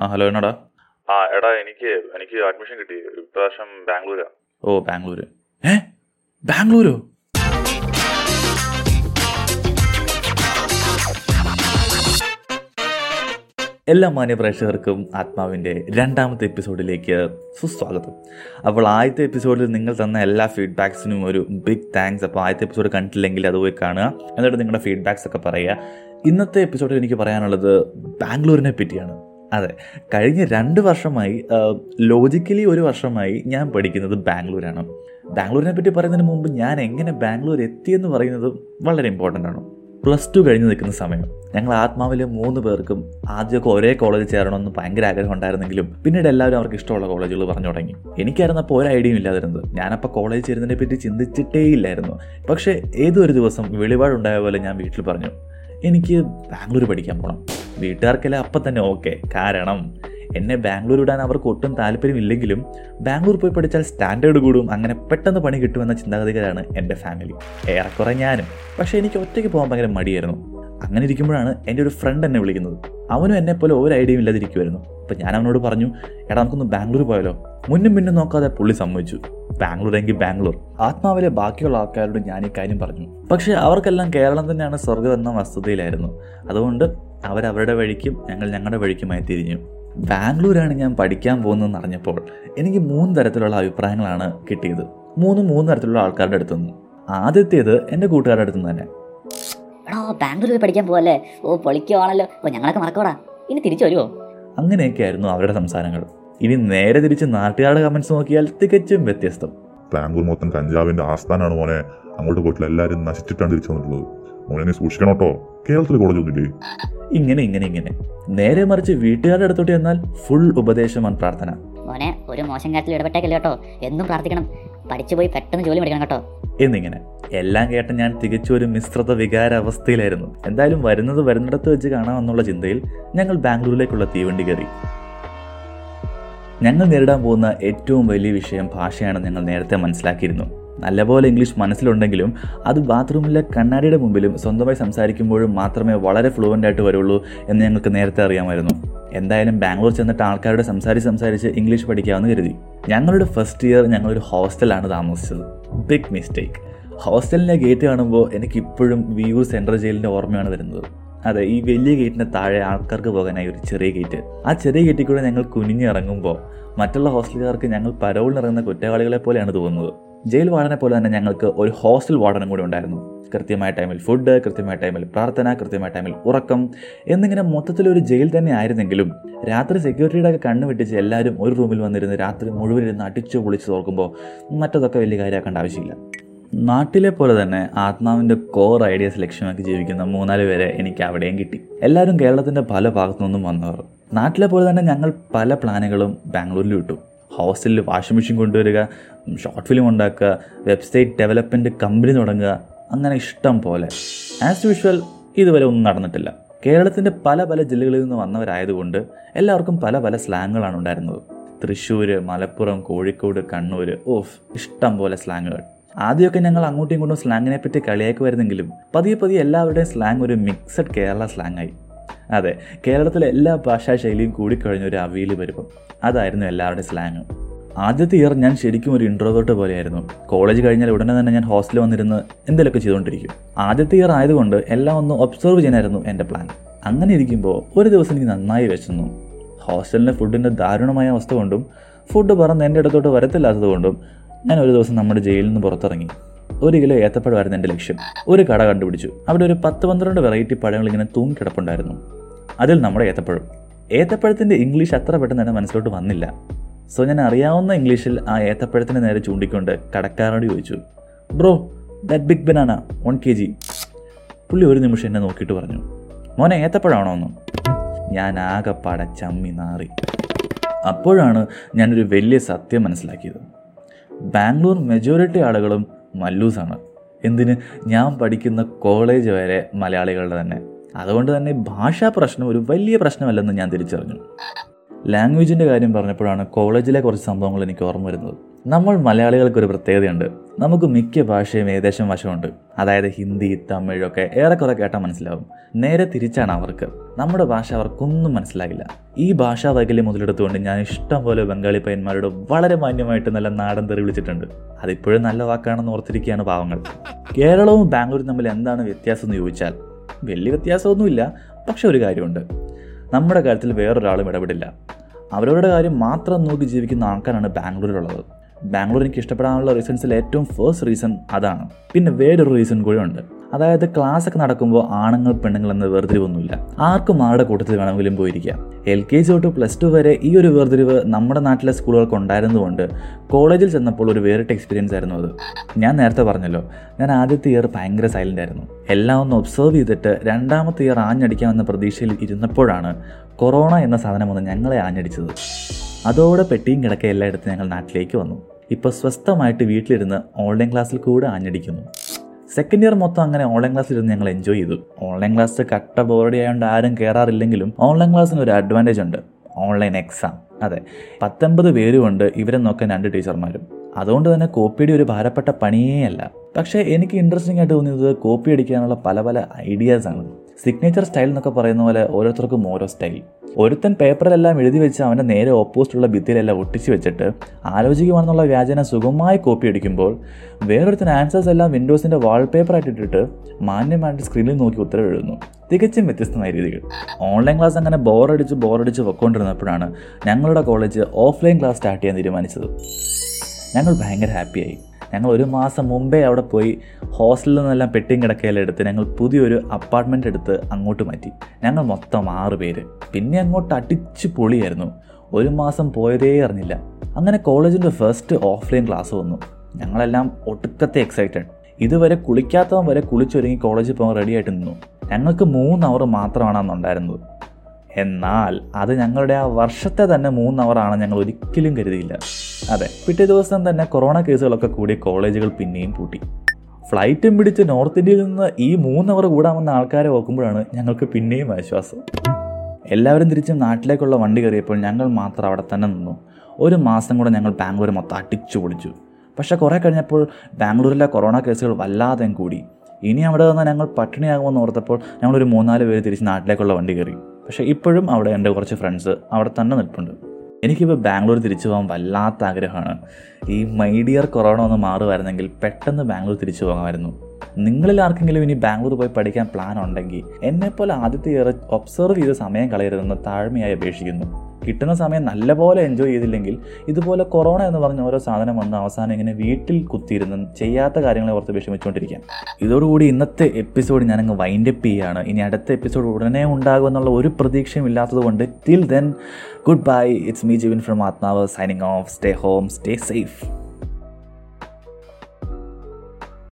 ആ ഹലോ എന്നാടാ? ആ എടാ എനിക്ക് എനിക്ക് അഡ്മിഷൻ കിട്ടി. ഇപ്രാവശ്യം ബാംഗ്ലൂരാ. ഓ ബാംഗ്ലൂര്. ഏ? ബാംഗ്ലൂരോ? എല്ലാ മാന്യ പ്രേക്ഷകർക്കും ആത്മാവിന്റെ രണ്ടാമത്തെ എപ്പിസോഡിലേക്ക് സുസ്വാഗതം. അപ്പോൾ ആദ്യത്തെ എപ്പിസോഡിൽ നിങ്ങൾ തന്ന എല്ലാ ഫീഡ്ബാക്സിനും ഒരു ബിഗ് താങ്ക്സ് അപ്പോൾ ആദ്യത്തെ എപ്പിസോഡ് കണ്ടിട്ടില്ലെങ്കിൽ അത് പോയി കാണുക. എന്നിട്ട് നിങ്ങളുടെ ഫീഡ്ബാക്സ് ഒക്കെ പറയുക. ഇന്നത്തെ എപ്പിസോഡിൽ എനിക്ക് പറയാനുള്ളത് ബാംഗ്ലൂരിനെ പറ്റിയാണ്. അതെ. കഴിഞ്ഞ രണ്ട് വർഷമായി ലോജിക്കലി ഒരു വർഷമായി ഞാൻ പഠിക്കുന്നത് ബാംഗ്ലൂരാണ്. ബാംഗ്ലൂരിനെ പറ്റി പറയുന്നതിന് മുമ്പ് ഞാൻ എങ്ങനെ ബാംഗ്ലൂർ എത്തിയെന്ന് പറയുന്നത് വളരെ ഇമ്പോർട്ടന്റ് ആണ്. പ്ലസ് ടു കഴിഞ്ഞ് നിൽക്കുന്ന സമയം. ഞങ്ങൾ ആത്മാവിലെ മൂന്ന് പേർക്കും ആദ്യമൊക്കെ ഒരേ കോളേജിൽ ചേരണമെന്ന് ഭയങ്കര ആഗ്രഹം ഉണ്ടായിരുന്നെങ്കിലും പിന്നീട് എല്ലാവരും അവർക്ക് ഇഷ്ടമുള്ള കോളേജുകൾ പറഞ്ഞു തുടങ്ങി. എനിക്കായിരുന്നു അപ്പോൾ ഒരു ഐഡിയയും ഇല്ലാതിരുന്നത്. ഞാനപ്പോൾ കോളേജ് ചേരുന്നതിനെ പറ്റി ചിന്തിച്ചിട്ടേ ഇല്ലായിരുന്നു. പക്ഷേ ഏതൊരു ദിവസം വെളിപാടുണ്ടായ പോലെ ഞാൻ വീട്ടിൽ പറഞ്ഞു എനിക്ക് ബാംഗ്ലൂർ പഠിക്കാൻ പോകണം വീട്ടുകാർക്കെല്ലാം അപ്പം തന്നെ ഓക്കെ. കാരണം എന്നെ ബാംഗ്ലൂർ വിടാൻ അവർക്ക് ഒട്ടും താല്പര്യമില്ലെങ്കിലും ബാംഗ്ലൂർ പോയി പഠിച്ചാൽ സ്റ്റാൻഡേർഡ് കൂടും അങ്ങനെ പെട്ടെന്ന് പണി കിട്ടുമെന്ന ചിന്താഗതികളാണ് എന്റെ ഫാമിലി. ഏറെക്കുറെ ഞാനും. പക്ഷേ എനിക്ക് ഒറ്റയ്ക്ക് പോകാൻ ഭയങ്കര മടിയായിരുന്നു. അങ്ങനെ ഇരിക്കുമ്പോഴാണ് എന്റെ ഒരു ഫ്രണ്ട് എന്നെ വിളിക്കുന്നത്. അവനും എന്നെ പോലെ ഒരു ഐഡിയയും ഇല്ലാതിരിക്കുമായിരുന്നു അപ്പം ഞാൻ അവനോട് പറഞ്ഞു എടാ നമുക്കൊന്ന് ബാംഗ്ലൂർ പോയാലോ? മുന്നും പിന്നും നോക്കാതെ പുള്ളി സമ്മതിച്ചു. ബാംഗ്ലൂർ എങ്കിൽ ബാംഗ്ലൂർ. ആത്മാവിലെ ബാക്കിയുള്ള ആൾക്കാരോട് ഞാൻ ഈ കാര്യം പറഞ്ഞു. പക്ഷേ അവർക്കെല്ലാം കേരളം തന്നെയാണ് സ്വർഗം എന്ന വസ്തുതയിലായിരുന്നു. അതുകൊണ്ട് അവരവരുടെ വഴിക്കും ഞങ്ങൾ ഞങ്ങളുടെ വഴിക്കുമായി തിരിഞ്ഞു. ബാംഗ്ലൂരാണ് ഞാൻ പഠിക്കാൻ പോകുന്നതെന്ന് അറിഞ്ഞപ്പോൾ എനിക്ക് മൂന്ന് തരത്തിലുള്ള അഭിപ്രായങ്ങളാണ് കിട്ടിയത്. മൂന്ന് മൂന്ന് തരത്തിലുള്ള ആൾക്കാരുടെ അടുത്തു നിന്ന്. ആദ്യത്തേത് എന്റെ കൂട്ടുകാരുടെ അടുത്തു നിന്ന് തന്നെ. എടാ ബാംഗ്ലൂർ പഠിക്കാൻ പോവല്ലേ? ഓ പൊളിക്കുവാണല്ലോ ഓ ഞങ്ങളൊക്കെ മറക്കോടാ. ഇനി തിരിച്ചു വരുമോ അങ്ങനെയൊക്കെയായിരുന്നു അവരുടെ സംസാരങ്ങൾ. ഇനി നേരെ തിരിച്ച് നാട്ടുകാരുടെ കമൻസ് നോക്കിയാൽ തികച്ചും വ്യത്യസ്തം. ബാംഗ്ലൂർ മൊത്തം കഞ്ചാവിന്റെ ആസ്ഥാനാണ് മോനെ. അങ്ങോട്ട് പോയിട്ടുള്ള എല്ലാവരും നശിച്ചിട്ടാണ് തിരിച്ചു വന്നിട്ടുള്ളത്. മോനെ സൂക്ഷിക്കണം കേട്ടോ. കേരളത്തിൽ കോളേജ് ഒന്നില്ലേ ഇങ്ങനെ ഇങ്ങനെ ഇങ്ങനെ. നേരെ മറിച്ച് വീട്ടുകാരുടെ അടുത്തോട്ട് എന്നാൽ ഫുൾ ഉപദേശമാണ് പ്രാർത്ഥന. മോനെ ഒരു മോശം കാര്യത്തിൽ ഇടപെട്ടേക്കല്ല കേട്ടോ. എന്നും പ്രാർത്ഥിക്കണം. പഠിച്ചു പോയി പെട്ടെന്ന് ജോലി മേടിക്കണം കേട്ടോ. എന്നിങ്ങനെ. എല്ലാം കേട്ട ഞാൻ തികച്ചും ഒരു മിശ്രിത വികാര അവസ്ഥയിലായിരുന്നു എന്തായാലും വരുന്നത് വരുന്നിടത്ത് വെച്ച് കാണാമെന്നുള്ള ചിന്തയിൽ ഞങ്ങൾ ബാംഗ്ലൂരിലേക്കുള്ള തീവണ്ടി കയറി. ഞങ്ങൾ നേരിടാൻ പോകുന്ന ഏറ്റവും വലിയ വിഷയം ഭാഷയാണ് ഞങ്ങൾ നേരത്തെ മനസ്സിലാക്കിയിരുന്നു. നല്ലപോലെ ഇംഗ്ലീഷ് മനസ്സിലുണ്ടെങ്കിലും അത് ബാത്റൂമിലെ കണ്ണാടിയുടെ മുമ്പിലും സ്വന്തമായി സംസാരിക്കുമ്പോഴും മാത്രമേ വളരെ ഫ്ലുവന്റ് ആയിട്ട് വരുള്ളൂ എന്ന് ഞങ്ങൾക്ക് നേരത്തെ അറിയാമായിരുന്നു. എന്തായാലും ബാംഗ്ലൂർ ചെന്നിട്ട് ആൾക്കാരോട് സംസാരിച്ച് സംസാരിച്ച് ഇംഗ്ലീഷ് പഠിക്കാമെന്ന് കരുതി. ഞങ്ങളുടെ ഫസ്റ്റ് ഇയർ ഞങ്ങളൊരു ഹോസ്റ്റലാണ് താമസിച്ചത്. ബിഗ് മിസ്റ്റേക്ക് ഹോസ്റ്റലിന്റെ ഗേറ്റ് കാണുമ്പോൾ എനിക്ക് ഇപ്പോഴും വിയൂർ സെൻട്രൽ ജയിലിന്റെ ഓർമ്മയാണ് വരുന്നത്. അതെ ഈ വലിയ ഗേറ്റിന് താഴെ ആൾക്കാർക്ക് പോകാനായി ഒരു ചെറിയ ഗേറ്റ് ആ ചെറിയ ഗേറ്റിൽ കൂടെ ഞങ്ങൾ കുനിഞ്ഞിറങ്ങുമ്പോൾ മറ്റുള്ള ഹോസ്റ്റലുകാർക്ക് ഞങ്ങൾ പരോളിനിറങ്ങുന്ന കുറ്റവാളികളെ പോലെയാണ് തോന്നുന്നത്. ജയിൽ വാർഡനെ പോലെ തന്നെ ഞങ്ങൾക്ക് ഒരു ഹോസ്റ്റൽ വാർഡനും കൂടി ഉണ്ടായിരുന്നു. കൃത്യമായ ടൈമിൽ ഫുഡ് കൃത്യമായ ടൈമിൽ പ്രാർത്ഥന കൃത്യമായ ടൈമിൽ ഉറക്കം എന്നിങ്ങനെ മൊത്തത്തിൽ ഒരു ജയിൽ തന്നെ ആയിരുന്നെങ്കിലും രാത്രി സെക്യൂരിറ്റിയുടെ ഒക്കെ കണ്ണ് വെട്ടിച്ച് എല്ലാവരും ഒരു റൂമിൽ വന്നിരുന്ന് രാത്രി മുഴുവൻ ഇരുന്ന് അടിച്ചു പൊളിച്ച് തോർക്കുമ്പോൾ മറ്റതൊക്കെ വലിയ കാര്യമാക്കേണ്ട ആവശ്യമില്ല. നാട്ടിലെ പോലെ തന്നെ ആത്മാവിന്റെ കോർ ഐഡിയാസ് ലക്ഷ്യമാക്കി ജീവിക്കുന്ന മൂന്നാൽ പേരെ എനിക്ക് അവിടെയും കിട്ടി. എല്ലാവരും കേരളത്തിന്റെ പല ഭാഗത്തു നിന്നും വന്നവർ. നാട്ടിലെ പോലെ തന്നെ ഞങ്ങൾ പല പ്ലാനുകളും ബാംഗ്ലൂരിൽ വിട്ടു ഹോസ്റ്റലിൽ വാഷിംഗ് മെഷീൻ കൊണ്ടുവരിക ഷോർട്ട് ഫിലിം ഉണ്ടാക്കുക വെബ്സൈറ്റ് ഡെവലപ്മെന്റ് കമ്പനി തുടങ്ങുക അങ്ങനെ ഇഷ്ടം പോലെ. ആസ് യൂഷ്വൽ ഇതുവരെ ഒന്നും നടന്നിട്ടില്ല. കേരളത്തിന്റെ പല പല ജില്ലകളിൽ നിന്ന് വന്നവരായതുകൊണ്ട് എല്ലാവർക്കും പല പല സ്ലാങ്ങുകളാണ് ഉണ്ടായിരുന്നത്. തൃശ്ശൂർ മലപ്പുറം കോഴിക്കോട് കണ്ണൂർ ഓഫ് ഇഷ്ടം പോലെ സ്ലാങ്ങുകൾ. ആദ്യമൊക്കെ ഞങ്ങൾ അങ്ങോട്ടും ഇങ്ങോട്ടും സ്ലാങ്ങിനെ പറ്റി കളിയാക്കി വരുന്നെങ്കിലും പതിയെ പതിയെ എല്ലാവരുടെയും സ്ലാങ് ഒരു മിക്സഡ് കേരള സ്ലാങ് ആയി അതെ കേരളത്തിലെ എല്ലാ ഭാഷാ ശൈലിയും കൂടിക്കഴിഞ്ഞ ഒരു അവിയിൽ വരുമ്പം അതായിരുന്നു എല്ലാവരുടെയും സ്ലാങ് ആദ്യത്തെ ഇയർ ഞാൻ ശരിക്കും ഒരു ഇൻട്രോവേർട്ട് പോലെയായിരുന്നു. കോളേജ് കഴിഞ്ഞാൽ ഉടനെ തന്നെ ഞാൻ ഹോസ്റ്റലിൽ വന്നിരുന്ന് എന്തെങ്കിലുമൊക്കെ ചെയ്തുകൊണ്ടിരിക്കും. ആദ്യത്തെ ഇയർ ആയതുകൊണ്ട് എല്ലാം ഒന്ന് ഒബ്സർവ് ചെയ്യാനായിരുന്നു എന്റെ പ്ലാൻ അങ്ങനെ ഇരിക്കുമ്പോൾ ഒരു ദിവസം എനിക്ക് നന്നായി വെച്ചുന്നു ഹോസ്റ്റലിന്റെ ഫുഡിന്റെ ദാരുണമായ അവസ്ഥ കൊണ്ടും ഫുഡ് പറന്ന് എന്റെ അടുത്തോട്ട് വരത്തില്ലാത്തത് കൊണ്ടും ഞാൻ ഒരു ദിവസം നമ്മുടെ ജയിലിൽ നിന്ന് പുറത്തിറങ്ങി. ഒരു കിലോ ഏത്തപ്പഴമായിരുന്നു എന്റെ ലക്ഷ്യം. ഒരു കട കണ്ടുപിടിച്ചു. അവിടെ ഒരു പത്ത് പന്ത്രണ്ട് വെറൈറ്റി പഴങ്ങൾ ഇങ്ങനെ തൂങ്ങിക്കിടപ്പുണ്ടായിരുന്നു. അതിൽ നമ്മുടെ ഏത്തപ്പഴം. ഏത്തപ്പഴത്തിന്റെ ഇംഗ്ലീഷ് അത്ര പെട്ടെന്ന് എന്റെ മനസ്സിലോട്ട് വന്നില്ല. സോ ഞാൻ അറിയാവുന്ന ഇംഗ്ലീഷിൽ ആ ഏത്തപ്പഴത്തിന് നേരെ ചൂണ്ടിക്കൊണ്ട് കടക്കാരോട് ചോദിച്ചു bro that big banana one K G പുള്ളി ഒരു നിമിഷം എന്നെ നോക്കിയിട്ട് പറഞ്ഞു മോനെ ഏത്തപ്പഴമാണോ ഒന്നും ഞാൻ ആകെ ചമ്മി നാറി. അപ്പോഴാണ് ഞാനൊരു വലിയ സത്യം മനസ്സിലാക്കിയത്. ബാംഗ്ലൂർ മെജോറിറ്റി ആളുകളും മല്ലൂസാണ്. എന്തിന്? ഞാൻ പഠിക്കുന്ന കോളേജ് വരെ മലയാളികളുടെ തന്നെ. അതുകൊണ്ട് തന്നെ ഭാഷാ പ്രശ്നം ഒരു വലിയ പ്രശ്നമല്ലെന്ന് ഞാൻ തിരിച്ചറിഞ്ഞു. ലാംഗ്വേജിന്റെ കാര്യം പറഞ്ഞപ്പോഴാണ് കോളേജിലെ കുറച്ച് സംഭവങ്ങൾ എനിക്ക് ഓർമ്മ വരുന്നത്. നമ്മൾ മലയാളികൾക്കൊരു പ്രത്യേകതയുണ്ട്. നമുക്ക് മിക്ക ഭാഷയും ഏകദേശം വശമുണ്ട്. അതായത് ഹിന്ദി തമിഴ് ഒക്കെ ഏറെക്കുറെ കേട്ടാൽ മനസ്സിലാവും. നേരെ തിരിച്ചാണ് അവർക്ക്. നമ്മുടെ ഭാഷ അവർക്കൊന്നും മനസ്സിലാകില്ല ഈ ഭാഷാ വൈകല്യം മുതലെടുത്തുകൊണ്ട് ഞാൻ ഇഷ്ടം പോലെ ബംഗാളി പയ്യന്മാരോട് വളരെ മാന്യമായിട്ട് നല്ല നാടൻ തെറി വിളിച്ചിട്ടുണ്ട്. അതിപ്പോഴും നല്ല വാക്കാണെന്ന് ഓർത്തിരിക്കുകയാണ് പാവങ്ങൾ. കേരളവും ബാംഗ്ലൂരും തമ്മിൽ എന്താണ് വ്യത്യാസം എന്ന് ചോദിച്ചാൽ വലിയ വ്യത്യാസമൊന്നുമില്ല പക്ഷെ ഒരു കാര്യമുണ്ട്. നമ്മുടെ കാര്യത്തിൽ വേറൊരാളും ഇടപെടില്ല. അവരവരുടെ കാര്യം മാത്രം നോക്കി ജീവിക്കുന്ന ആൾക്കാരാണ് ബാംഗ്ലൂരിലുള്ളത്. ബാംഗ്ലൂർ എനിക്ക് ഇഷ്ടപ്പെടാനുള്ള റീസൺസിൽ ഏറ്റവും ഫേസ്റ്റ് റീസൺ അതാണ്. പിന്നെ വേറൊരു റീസൺ കൂടെ ഉണ്ട്. അതായത് ക്ലാസ് ഒക്കെ നടക്കുമ്പോൾ ആണുങ്ങൾ പെണ്ണുങ്ങൾ എന്ന വേർതിരിവൊന്നുമില്ല. ആർക്കും ആരുടെ കൂട്ടത്തിൽ വേണമെങ്കിലും പോയിരിക്കാം. എൽ കെ ജി തൊട്ട് പ്ലസ് ടു വരെ ഈ ഒരു വേർതിരിവ് നമ്മുടെ നാട്ടിലെ സ്കൂളുകൾക്ക് ഉണ്ടായിരുന്നതുകൊണ്ട് കോളേജിൽ ചെന്നപ്പോൾ ഒരു വേറിട്ട എക്സ്പീരിയൻസ് ആയിരുന്നു അത്. ഞാൻ നേരത്തെ പറഞ്ഞല്ലോ ഞാൻ ആദ്യത്തെ ഇയർ ഭയങ്കര സൈലന്റ് ആയിരുന്നു. എല്ലാം ഒന്ന് ഒബ്സർവ് ചെയ്തിട്ട് രണ്ടാമത്തെ ഇയർ ആഞ്ഞടിക്കാമെന്ന പ്രതീക്ഷയിൽ ഇരുന്നപ്പോഴാണ് കൊറോണ എന്ന സാധനം വന്ന് ഞങ്ങളെ ആഞ്ഞടിച്ചത്. അതോടെ പെട്ടിയും കിടക്ക എല്ലായിടത്തും ഞങ്ങൾ നാട്ടിലേക്ക് വന്നു. ഇപ്പോൾ സ്വസ്ഥമായിട്ട് വീട്ടിലിരുന്ന് ഓൺലൈൻ ക്ലാസ്സിൽ കൂടെ ആഞ്ഞടിക്കുന്നു. സെക്കൻഡ് ഇയർ മൊത്തം അങ്ങനെ ഓൺലൈൻ ക്ലാസ്സിൽ ഇരുന്ന് ഞങ്ങൾ എൻജോയ് ചെയ്തു. ഓൺലൈൻ ക്ലാസ് കട്ട ബോർഡി ആയതുകൊണ്ട് ആരും കയറാറില്ലെങ്കിലും ഓൺലൈൻ ക്ലാസ്സിന് ഒരു അഡ്വാന്റേജ് ഉണ്ട്. ഓൺലൈൻ എക്സാം അതെ. പത്തൊമ്പത് പേരുമുണ്ട് ഇവരെ നോക്കാൻ രണ്ട് ടീച്ചർമാരും. അതുകൊണ്ട് തന്നെ കോപ്പിയുടെ ഒരു ഭാരപ്പെട്ട പണിയേ അല്ല. പക്ഷേ എനിക്ക് ഇൻട്രസ്റ്റിംഗ് ആയിട്ട് തോന്നിയത് കോപ്പി അടിക്കാനുള്ള പല പല ഐഡിയാസ് ആണ്. സിഗ്നേച്ചർ സ്റ്റൈൽ എന്നൊക്കെ പറയുന്ന പോലെ ഓരോരുത്തർക്കും ഓരോ സ്റ്റൈൽ ഒരുത്തൻ പേപ്പറിലെല്ലാം എഴുതി വെച്ച് അവന്റെ നേരെ ഓപ്പോസിറ്റുള്ള ഭിത്തിയിലെല്ലാം ഒട്ടിച്ച് വെച്ചിട്ട് ആലോചിക്കുവാണെന്നുള്ള വ്യാജന സുഖമായി കോപ്പി അടിക്കുമ്പോൾ വേറൊരുത്തൻ ആൻസേഴ്സ് എല്ലാം വിൻഡോസിന്റെ വാൾപേപ്പറായിട്ട് ഇട്ടിട്ട് മാന്യമായിട്ട് സ്ക്രീനിൽ നോക്കി ഉത്തരം എഴുതുന്നു. തികച്ചും വ്യത്യസ്തമായ രീതികൾ. ഓൺലൈൻ ക്ലാസ് അങ്ങനെ ബോറടിച്ച് ബോറടിച്ച് പൊക്കൊണ്ടിരുന്നപ്പോഴാണ് ഞങ്ങളുടെ കോളേജ് ഓഫ്ലൈൻ ക്ലാസ് സ്റ്റാർട്ട് ചെയ്യാൻ തീരുമാനിച്ചത്. ഞങ്ങൾ ഭയങ്കര ഹാപ്പിയായി ഞങ്ങൾ ഒരു മാസം മുമ്പേ അവിടെ പോയി ഹോസ്റ്റലിൽ നിന്നെല്ലാം കിടക്കയെല്ലാം എടുത്ത് ഞങ്ങൾ പുതിയൊരു അപ്പാർട്ട്മെന്റ് എടുത്ത് അങ്ങോട്ട് മാറ്റി. ഞങ്ങൾ മൊത്തം ആറ് പേര്. പിന്നെ അങ്ങോട്ട് അടിച്ച് പൊളിയായിരുന്നു. ഒരു മാസം പോയതേ അറിഞ്ഞില്ല. അങ്ങനെ കോളേജിന്റെ ഫസ്റ്റ് ഓഫ്ലൈൻ ക്ലാസ് വന്നു. ഞങ്ങളെല്ലാം ഒട്ടുക്കത്തെ എക്സൈറ്റഡ് ഇതുവരെ കുളിക്കാത്തവൻ വരെ കുളിച്ചൊരുങ്ങി കോളേജിൽ പോകാൻ റെഡി ആയിട്ട് നിന്നു. ഞങ്ങൾക്ക് മൂന്ന് അവർ മാത്രമാണ് എന്നാൽ അത് ഞങ്ങളുടെ ആ വർഷത്തെ തന്നെ മൂന്ന് അവറാണ് ഞങ്ങൾ ഒരിക്കലും കരുതിയില്ല. അതെ പിറ്റേ ദിവസം തന്നെ കൊറോണ കേസുകളൊക്കെ കൂടി കോളേജുകൾ പിന്നെയും പൂട്ടി. ഫ്ലൈറ്റും പിടിച്ച് നോർത്ത് ഇന്ത്യയിൽ നിന്ന് ഈ മൂന്നവർ കൂടാമെന്ന ആൾക്കാരെ ഓർക്കുമ്പോഴാണ് ഞങ്ങൾക്ക് പിന്നെയും ആശ്വാസം. എല്ലാവരും തിരിച്ചും നാട്ടിലേക്കുള്ള വണ്ടി കയറിയപ്പോൾ ഞങ്ങൾ മാത്രം അവിടെ തന്നെ നിന്നു. ഒരു മാസം കൂടെ ഞങ്ങൾ ബാംഗ്ലൂർ മൊത്തം അടിച്ചു പൊളിച്ചു. പക്ഷേ കുറേ കഴിഞ്ഞപ്പോൾ ബാംഗ്ലൂരിലെ കൊറോണ കേസുകൾ വല്ലാതെ കൂടി. ഇനി അവിടെ നിന്ന് ഞങ്ങൾ പട്ടിണിയാകുമെന്ന് ഓർത്തപ്പോൾ ഞങ്ങളൊരു മൂന്നാൽ പേര് തിരിച്ച് നാട്ടിലേക്കുള്ള വണ്ടി കയറി. പക്ഷേ ഇപ്പോഴും അവിടെ എന്റെ കുറച്ച് ഫ്രണ്ട്സ് അവിടെ തന്നെ നിൽപ്പുണ്ട്. എനിക്കിപ്പോൾ ബാംഗ്ലൂർ തിരിച്ചു പോകാൻ വല്ലാത്ത ആഗ്രഹമാണ്. ഈ മൈഡിയർ കൊറോണ ഒന്ന് മാറുമായിരുന്നെങ്കിൽ പെട്ടെന്ന് ബാംഗ്ലൂർ തിരിച്ചു പോകാമായിരുന്നു. നിങ്ങളിൽ ആർക്കെങ്കിലും ഇനി ബാംഗ്ലൂർ പോയി പഠിക്കാൻ പ്ലാൻ ഉണ്ടെങ്കിൽ എന്നെപ്പോലെ ആദ്യത്തെ ഇയർ ഒബ്സർവ് ചെയ്ത് സമയം കളയരുതെന്ന് താഴ്മയായി അപേക്ഷിക്കുന്നു. കിട്ടുന്ന സമയം നല്ലപോലെ എൻജോയ് ചെയ്തില്ലെങ്കിൽ ഇതുപോലെ കൊറോണ എന്ന് പറഞ്ഞ ഓരോ സാധനം വന്ന് അവസാനം ഇങ്ങനെ വീട്ടിൽ കുത്തിയിരുന്ന് ചെയ്യാത്ത കാര്യങ്ങളെ ഓർത്ത് വിഷമിച്ചുകൊണ്ടിരിക്കാം ഇതോടുകൂടി ഇന്നത്തെ എപ്പിസോഡ് ഞാനങ്ങ് വൈൻഡപ്പ് ചെയ്യുകയാണ്. ഇനി അടുത്ത എപ്പിസോഡ് ഉടനെ ഉണ്ടാകുമെന്നുള്ള ഒരു പ്രതീക്ഷയും ഇല്ലാത്തത് കൊണ്ട് till then good bye it's me Jivin from ആത്മാവ് signing off stay home stay safe